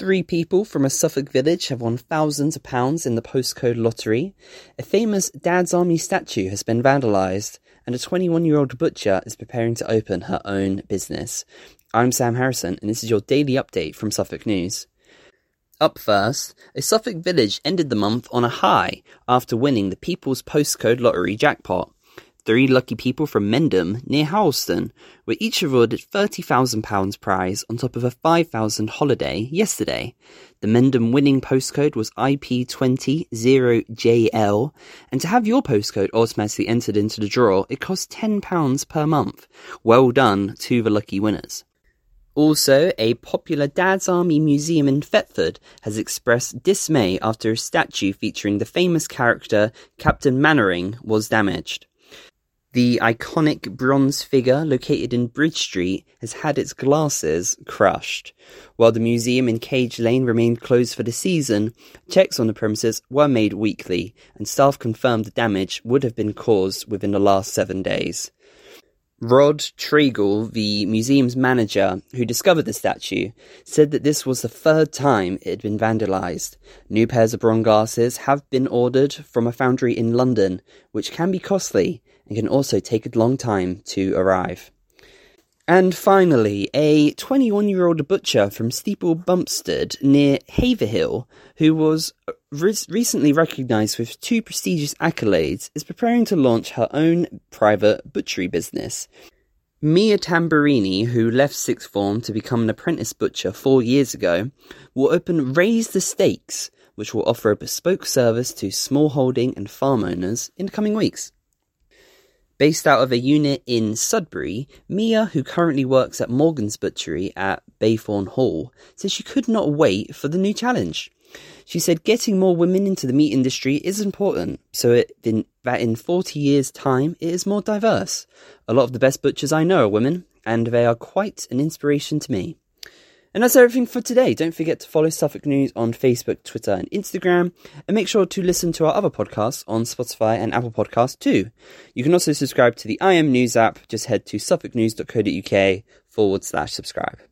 Three people from a Suffolk village have won thousands of pounds in the postcode lottery. A famous Dad's Army statue has been vandalised, and a 21 year old butcher is preparing to open her own business. I'm Sam Harrison, and this is your daily update from Suffolk News. Up first, a Suffolk village ended the month on a high after winning the People's Postcode Lottery jackpot. Three lucky people from Mendham, near Harleston, were each awarded £30,000 prize on top of a 5000 holiday yesterday. The Mendham winning postcode was IP200JL, and to have your postcode automatically entered into the draw, it costs £10 per month. Well done to the lucky winners. Also, a popular Dad's Army museum in Thetford has expressed dismay after a statue featuring the famous character Captain Mainwaring was damaged. The iconic bronze figure located in Bridge Street has had its glasses crushed. While the museum in Cage Lane remained closed for the season, checks on the premises were made weekly, and staff confirmed the damage would have been caused within the last seven days. Rod Treagle, the museum's manager who discovered the statue, said that this was the third time it had been vandalised. New pairs of bronze glasses have been ordered from a foundry in London, which can be costly and can also take a long time to arrive. And finally, a 21 year old butcher from Steeple Bumpstead near Haverhill, who was re- recently recognised with two prestigious accolades, is preparing to launch her own private butchery business. Mia Tamburini, who left sixth form to become an apprentice butcher four years ago, will open Raise the Steaks, which will offer a bespoke service to smallholding and farm owners in the coming weeks. Based out of a unit in Sudbury, Mia, who currently works at Morgan's Butchery at Baythorn Hall, says she could not wait for the new challenge. She said getting more women into the meat industry is important, so it, in, that in 40 years' time it is more diverse. A lot of the best butchers I know are women, and they are quite an inspiration to me. And that's everything for today. Don't forget to follow Suffolk News on Facebook, Twitter, and Instagram. And make sure to listen to our other podcasts on Spotify and Apple Podcasts too. You can also subscribe to the IM News app. Just head to suffolknews.co.uk forward slash subscribe.